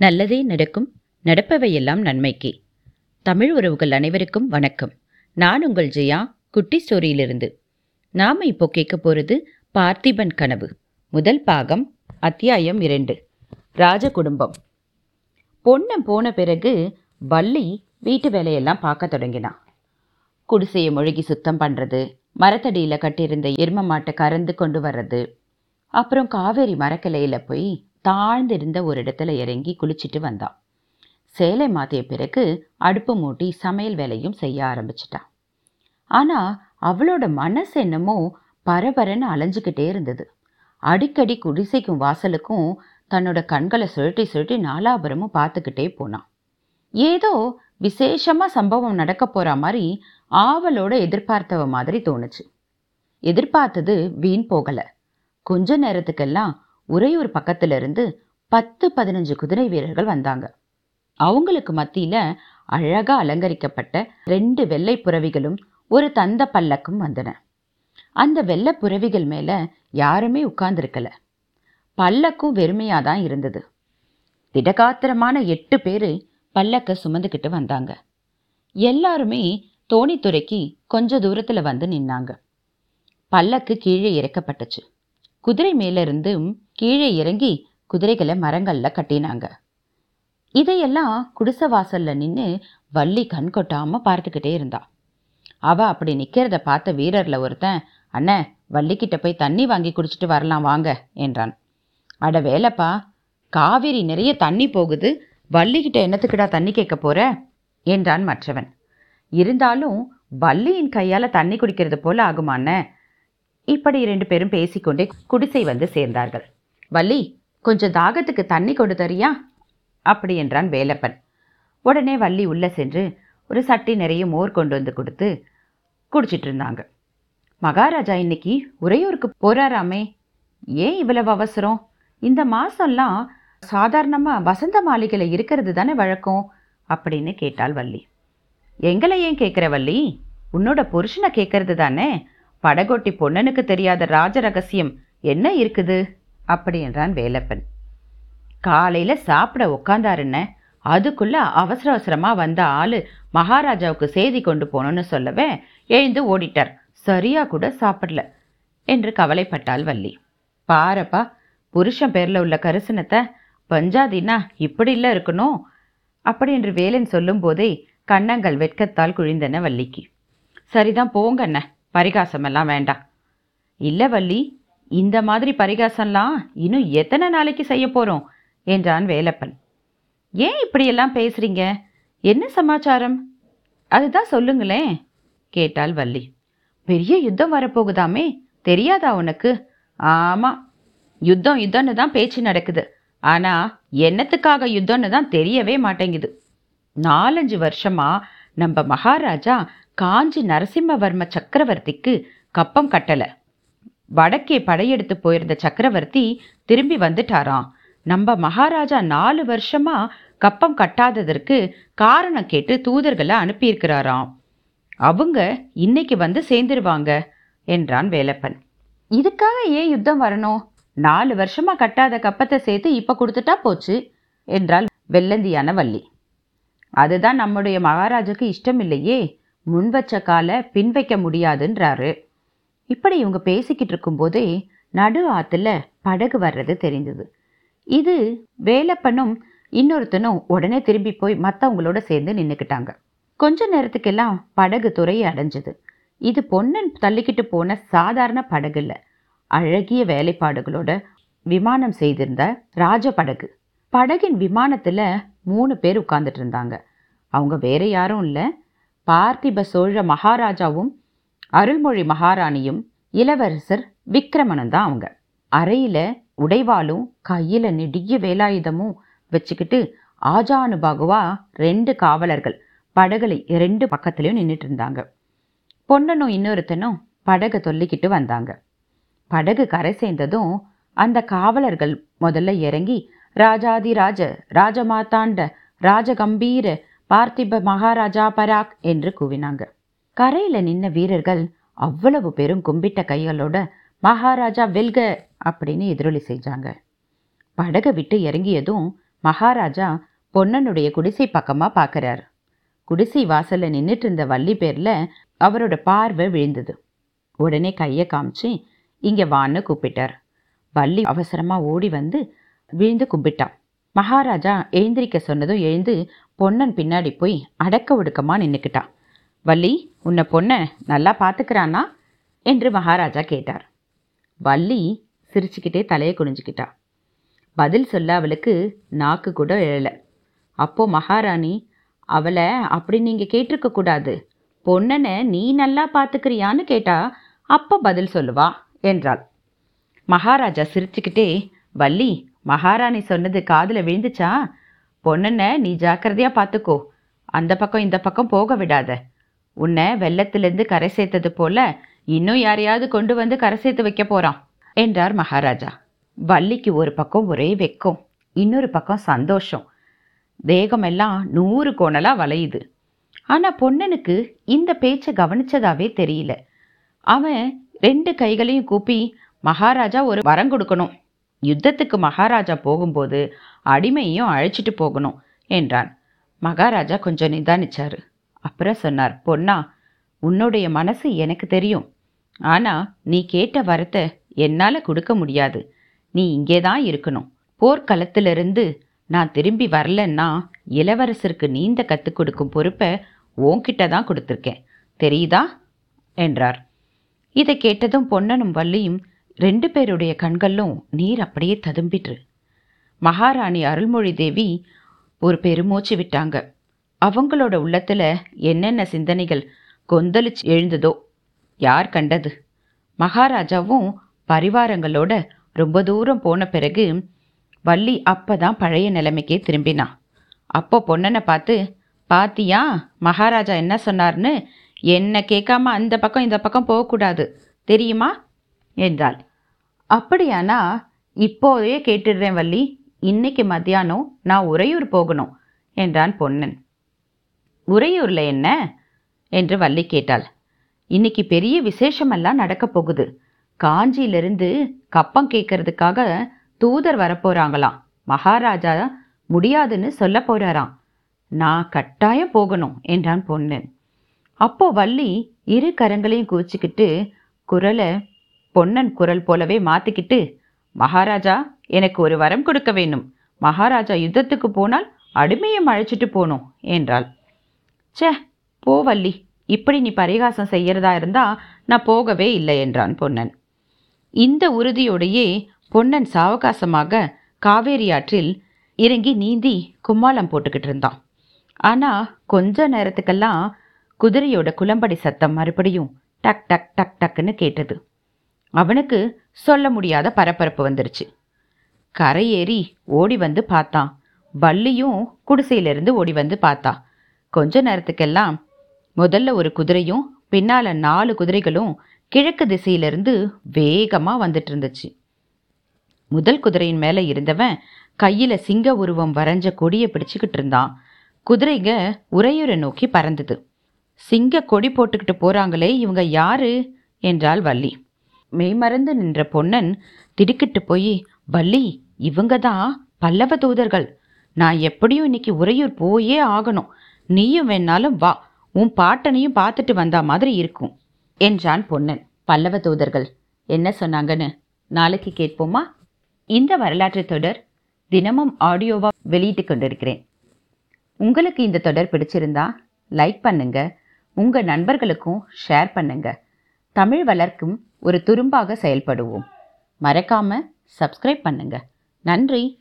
நல்லதே நடக்கும் நடப்பவையெல்லாம் நன்மைக்கே. தமிழ் உறவுகள் அனைவருக்கும் வணக்கம். நான் உங்கள் ஜெயா குட்டி ஸ்டோரியிலிருந்து. நாம இப்போ கேட்க போகிறது பார்த்திபன் கனவு. முதல் பாகம் அத்தியாயம் இரண்டு. ராஜ குடும்பம். பொண்ணம் போன பிறகு வள்ளி வீட்டு வேலையெல்லாம் பார்க்க தொடங்கினான். குடிசையை மொழுகி சுத்தம் பண்ணுறது மரத்தடியில் கட்டியிருந்த எரும மாட்டை கறந்து கொண்டு வர்றது அப்புறம் காவேரி மரக்கிளையில் போய் தாழ்ந்திருந்த ஒரு இடத்துல இறங்கி குளிச்சுட்டு வந்தான் சேலை மாற்றிய பிறகு அடுப்பு மூட்டி சமையல் வேலையும் செய்ய ஆரம்பிச்சிட்டான் ஆனால் அவளோட மனசு என்னமோ பரபரன்னு அலைஞ்சுக்கிட்டே இருந்தது. அடிக்கடி குடிசைக்கும் வாசலுக்கும் தன்னோட கண்களை சுழட்டி சுழட்டி நாலாபுரமும் பார்த்துக்கிட்டே போனான் ஏதோ விசேஷமாக சம்பவம் நடக்க போகிற மாதிரி ஆவலோட எதிர்பார்த்தவ மாதிரி தோணுச்சு. எதிர்பார்த்தது வீண் போகலை. கொஞ்ச நேரத்துக்கெல்லாம் உறையூர் பக்கத்திலிருந்து பத்து பதினஞ்சு குதிரை வீரர்கள் வந்தாங்க. அவங்களுக்கு மத்தியில அழகா அலங்கரிக்கப்பட்ட ரெண்டு வெள்ளை புறவிகளும் ஒரு தந்த பல்லக்கும் வந்தன. அந்த வெள்ளை புறவிகள் மேல யாருமே உட்கார்ந்துருக்கல. பல்லக்கும் வெறுமையா தான் இருந்தது. திடகாத்திரமான எட்டு பேரு பல்லக்க சுமந்துக்கிட்டு வந்தாங்க. எல்லாருமே தோணித்துறைக்கு கொஞ்ச தூரத்துல வந்து நின்னாங்க. பல்லக்கு கீழே இறக்கப்பட்டுச்சு. குதிரை மேலிருந்தும் கீழே இறங்கி குதிரைகளை மரங்களில் கட்டினாங்க. இதையெல்லாம் குடிசை வாசல்ல நின்று வள்ளி கண் கொட்டாம பார்த்துக்கிட்டே இருந்தா. அவ அப்படி நிக்கிறத பார்த்த வீரர்ல ஒருத்தன் அண்ணே வள்ளிக்கிட்ட போய் தண்ணி வாங்கி குடிச்சிட்டு வரலாம் வாங்க என்றான். அட வேலைப்பா காவிரி நிறைய தண்ணி போகுது வள்ளிக்கிட்ட என்னத்துக்குடா தண்ணி கேட்க போற? என்றான் மற்றவன். இருந்தாலும் வள்ளியின் கையால தண்ணி குடிக்கிறது போல ஆகுமான இப்படி இரண்டு பேரும் பேசிக்கொண்டே குடிசை வந்து சேர்ந்தார்கள். வள்ளி கொஞ்சம் தாகத்துக்கு தண்ணி கொண்டு தரியா? அப்படி என்றான் வேலப்பன். உடனே வள்ளி உள்ளே சென்று ஒரு சட்டி நிறைய மோர் கொண்டு வந்து கொடுத்து குடிச்சிட்டு இருந்தாங்க. மகாராஜா இன்னைக்கு உறையூருக்கு போறாராமே ஏன் இவ்வளவு அவசரம்? இந்த மாசம்லாம் சாதாரணமாக வசந்த மாளிகையில் இருக்கிறது தானே வழக்கம்? அப்படின்னு கேட்டாள் வள்ளி. எங்களை ஏன் கேட்குற வள்ளி? உன்னோட புருஷனை கேட்கறது தானே? படகோட்டி பொன்னனுக்கு தெரியாத ராஜ ரகசியம் என்ன இருக்குது? அப்படி என்றான் வேலப்பன். காலையில் சாப்பிட உக்காந்தாருன்ன அதுக்குள்ள அவசர அவசரமாக வந்த ஆள் மகாராஜாவுக்கு செய்தி கொண்டு போகணும்னு சொல்லவே எழுந்து ஓடிட்டார். சரியா கூட சாப்பிடல என்று கவலைப்பட்டாள் வள்ளி. பாரப்பா புருஷன் பேரில் உள்ள கரிசனத்தை பஞ்சாதின்னா இப்படி இல்லை இருக்கணும்? அப்படி என்று வேலன் சொல்லும்போதே கண்ணங்கள் கன்னங்கள் வெட்கத்தால் குழிந்தன வள்ளிக்கு. சரிதான் போங்கண்ண பரிகாசமெல்லாம் வேண்டாம். இல்லை வள்ளி இந்த மாதிரி பரிகாசம்லாம் இன்னும் எத்தனை நாளைக்கு செய்ய போகிறோம் என்றான் வேலப்பன். ஏன் இப்படியெல்லாம் பேசுறீங்க? என்ன சமாச்சாரம்? அதுதான் சொல்லுங்களேன் கேட்டாள் வள்ளி. பெரிய யுத்தம் வரப்போகுதாமே தெரியாதா உனக்கு? ஆமாம் யுத்தம் யுத்தம்னு தான் பேச்சு நடக்குது. ஆனால் என்னத்துக்காக யுத்தம்னு தான் தெரியவே மாட்டேங்குது. நாலஞ்சு வருஷமா நம்ம மகாராஜா காஞ்சி நரசிம்மவர்ம சக்கரவர்த்திக்கு கப்பம் கட்டலை. வடக்கே படையெடுத்து போயிருந்த சக்கரவர்த்தி திரும்பி வந்துட்டாராம். நம்ம மகாராஜா நாலு வருஷமா கப்பம் கட்டாததற்கு காரணம் கேட்டு தூதர்களை அனுப்பியிருக்கிறாராம். அவங்க இன்னைக்கு வந்து சேர்ந்துருவாங்க என்றான் வேலப்பன். இதுக்காக ஏன் யுத்தம் வரணும்? நாலு வருஷமா கட்டாத கப்பத்தை சேர்த்து இப்ப கொடுத்துட்டா போச்சு என்றாள் வெள்ளந்தியான வள்ளி. அதுதான் நம்முடைய மகாராஜுக்கு இஷ்டம் இல்லையே முன் வச்ச காலை பின் வைக்க முடியாதுன்றாரு. இப்படி இவங்க பேசிக்கிட்டு இருக்கும்போதே நடு ஆற்றுல படகு வர்றது தெரிந்தது. இது வேலப்பனும் இன்னொருத்தனும் உடனே திரும்பி போய் மற்றவங்களோட சேர்ந்து நின்றுக்கிட்டாங்க கொஞ்ச நேரத்துக்கெல்லாம் படகு துறையை அடைஞ்சது. இது பொன்னன் தள்ளிக்கிட்டு போன சாதாரண படகு இல்லை. அழகிய வேலைப்பாடுகளோட விமானம் செய்திருந்த ராஜ படகு. படகின் விமானத்தில் மூணு பேர் உட்கார்ந்துட்டு இருந்தாங்க. அவங்க வேற யாரும் இல்லை. பார்த்திப சோழ மகாராஜாவும் அருள்மொழி மகாராணியும் இளவரசர் விக்ரமனும் தான் அவங்க. அறையில் உடைவாலும் கையில் நெடிய வேலாயுதமும் வச்சுக்கிட்டு ஆஜானுபாகுவா ரெண்டு காவலர்கள் படகுல ரெண்டு பக்கத்துலேயும் நின்றுட்டு இருந்தாங்க. பொன்னனும் இன்னொருத்தனும் படகை தொல்லிக்கிட்டு வந்தாங்க. படகு கரை சேர்ந்ததும் அந்த காவலர்கள் முதல்ல இறங்கி ராஜாதி ராஜ ராஜமாத்தாண்ட ராஜகம்பீர பார்த்திப மகாராஜா பராக் என்று கூவினாங்க. கரையில் நின்ன வீரர்கள் அவ்வளவு பேரும் கும்பிட்ட கைகளோட மகாராஜா வெல்க! அப்படின்னு எதிரொலி செஞ்சாங்க. படகை விட்டு இறங்கியதும் மகாராஜா பொன்னனுடைய குடிசை பக்கமாக பார்க்குறார் குடிசை வாசலில் நின்றுட்டு இருந்த வள்ளி பேரில் அவரோட பார்வை விழுந்தது. உடனே கையை காமிச்சு இங்கே வான்னு கூப்பிட்டார். வள்ளி அவசரமாக ஓடி வந்து விழுந்து கும்பிட்டான். மகாராஜா எழுந்திரிக்க சொன்னதும் எழுந்து பொன்னன் பின்னாடி போய் அடக்க ஒடுக்கமா நின்றுக்கிட்டான் வள்ளி உன்னை பொண்ணை நல்லா பார்த்துக்கிறானா என்று மகாராஜா கேட்டார். வள்ளி சிரிச்சுக்கிட்டே தலையை குனிஞ்சுக்கிட்டா. பதில் சொல்ல அவளுக்கு நாக்கு கூட எழலை. அப்போ மகாராணி அவளை அப்படி நீங்கள் கேட்டிருக்க கூடாது. நீ நல்லா பார்த்துக்கிறியான்னு கேட்டா அப்போ பதில் சொல்லுவா என்றாள். மகாராஜா சிரிச்சுக்கிட்டே வள்ளி மகாராணி சொன்னது காதில் விழுந்துச்சா? பொண்ணனை நீ ஜாக்கிரதையாக பார்த்துக்கோ அந்த பக்கம் இந்த பக்கம் போக விடாத. உன்னை வெள்ளத்திலிருந்து கரை சேர்த்தது போல இன்னும் யாரையாவது கொண்டு வந்து கரை சேர்த்து வைக்க போறான் என்றார் மகாராஜா. வள்ளிக்கு ஒரு பக்கம் ஒரே வெக்கம் இன்னொரு பக்கம் சந்தோஷம். தேகமெல்லாம் நூறு கோணலா வளையுது. ஆனா பொன்னனுக்கு இந்த பேச்சை கவனிச்சதாவே தெரியல. அவன் ரெண்டு கைகளையும் கூப்பி மகாராஜா ஒரு வரம் கொடுக்கணும். யுத்தத்துக்கு மகாராஜா போகும்போது அடிமையையும் அழைச்சிட்டு போகணும் என்றான். மகாராஜா கொஞ்சம் நிதானிச்சாரு. அப்புறம் சொன்னார் பொன்னா உன்னுடைய மனசு எனக்கு தெரியும். ஆனால் நீ கேட்ட வரத்தை என்னால் கொடுக்க முடியாது. நீ இங்கே தான் இருக்கணும். போர்க்களத்திலிருந்து நான் திரும்பி வரலன்னா இளவரசருக்கு நீந்த கற்றுக் கொடுக்கும் பொறுப்பை உன்கிட்ட தான் கொடுத்துருக்கேன். தெரியுதா? என்றார். இதை கேட்டதும் பொன்னனும் வள்ளியும் ரெண்டு பேருடைய கண்களும் நீர் அப்படியே ததும்பிற்று. மகாராணி அருள்மொழி தேவி ஒரு பெருமூச்சு விட்டாங்க. அவங்களோட உள்ளத்தில் என்னென்ன சிந்தனைகள் கொந்தளிச்சு எழுந்ததோ யார் கண்டது? மகாராஜாவும் பரிவாரங்களோட ரொம்ப தூரம் போன பிறகு வள்ளி அப்பதான் பழைய நிலைமைக்கே திரும்பினான் அப்போ பொண்ணனை பார்த்து பாத்தியா மகாராஜா என்ன சொன்னார்னு? என்ன கேட்காம அந்த பக்கம் இந்த பக்கம் போகக்கூடாது தெரியுமா? என்றாள். அப்படியானா இப்போதே கேட்டுடுறேன் வள்ளி. இன்னைக்கு மத்தியானம் நான் உறையூர் போகணும் என்றான் பொன்னன். உறையூரில் என்ன? என்று வள்ளி கேட்டாள். இன்னைக்கு பெரிய விசேஷமெல்லாம் நடக்கப் போகுது. காஞ்சியிலிருந்து கப்பம் கேட்கறதுக்காக தூதர் வரப்போகிறாங்களாம் மகாராஜா முடியாதுன்னு சொல்ல போகிறாராம் நான் கட்டாயம் போகணும் என்றான் பொண்ணு. அப்போ வள்ளி இரு கரங்களையும் குவிச்சுக்கிட்டு குரலை பொன்னன் குரல் போலவே மாற்றிக்கிட்டு மகாராஜா எனக்கு ஒரு வரம் கொடுக்க வேணும். மகாராஜா யுத்தத்துக்கு போனால் அடிமையும் அழைச்சிட்டு போகணும் என்றாள். ச்சே போ வள்ளி. இப்படி நீ பரிகாசம் செய்யறதா இருந்தா நான் போகவே இல்லை என்றான் பொன்னன். இந்த உறுதியோடையே பொன்னன் சாவகாசமாக காவேரி ஆற்றில் இறங்கி நீந்தி கும்மாளம் போட்டுக்கிட்டு இருந்தான். ஆனால் கொஞ்ச நேரத்துக்கெல்லாம் குதிரையோட குளம்படி சத்தம் மறுபடியும் டக் டக் டக் டக்குன்னு கேட்டது. அவனுக்கு சொல்ல முடியாத பரபரப்பு வந்துருச்சு. கரை ஏறி ஓடி வந்து பார்த்தான். வள்ளியும் குடிசையிலிருந்து ஓடி வந்து பார்த்தா. கொஞ்ச நேரத்துக்கெல்லாம் முதல்ல ஒரு குதிரையும் பின்னால் நாலு குதிரைகளும் கிழக்கு திசையிலிருந்து வேகமாக வந்துட்டு இருந்துச்சு முதல் குதிரையின் மேலே இருந்தவன் கையில் சிங்க உருவம் வரைஞ்ச கொடியை பிடிச்சிக்கிட்டு இருந்தான். குதிரைங்க உறையூரை நோக்கி பறந்தது. சிங்க கொடி போட்டுக்கிட்டு போகிறாங்களே இவங்க யாரு? என்றாள் வள்ளி. மெய்மறந்து நின்ற பொன்னன் திடுக்கிட்டு போய் வள்ளி இவங்க தான் பல்லவ தூதர்கள். நான் எப்படியும் இன்னைக்கு உறையூர் போயே ஆகணும். நீயும் வேணாலும் வா. உன் பாட்டனையும் பார்த்துட்டு வந்தா மாதிரி இருக்கும் என்றான் பொன்னன். பல்லவ தூதர்கள் என்ன சொன்னாங்கன்னு நாளைக்கு கேட்போமா? இந்த வரலாற்று தொடர் தினமும் ஆடியோவாக வெளியிட்டு கொண்டிருக்கிறேன். உங்களுக்கு இந்த தொடர் பிடிச்சிருந்தா லைக் பண்ணுங்க உங்கள் நண்பர்களுக்கும் ஷேர் பண்ணுங்க. தமிழ் வளர்க்கும் ஒரு துரும்பாக செயல்படுவோம். மறக்காம சப்ஸ்கிரைப் பண்ணுங்க. நன்றி.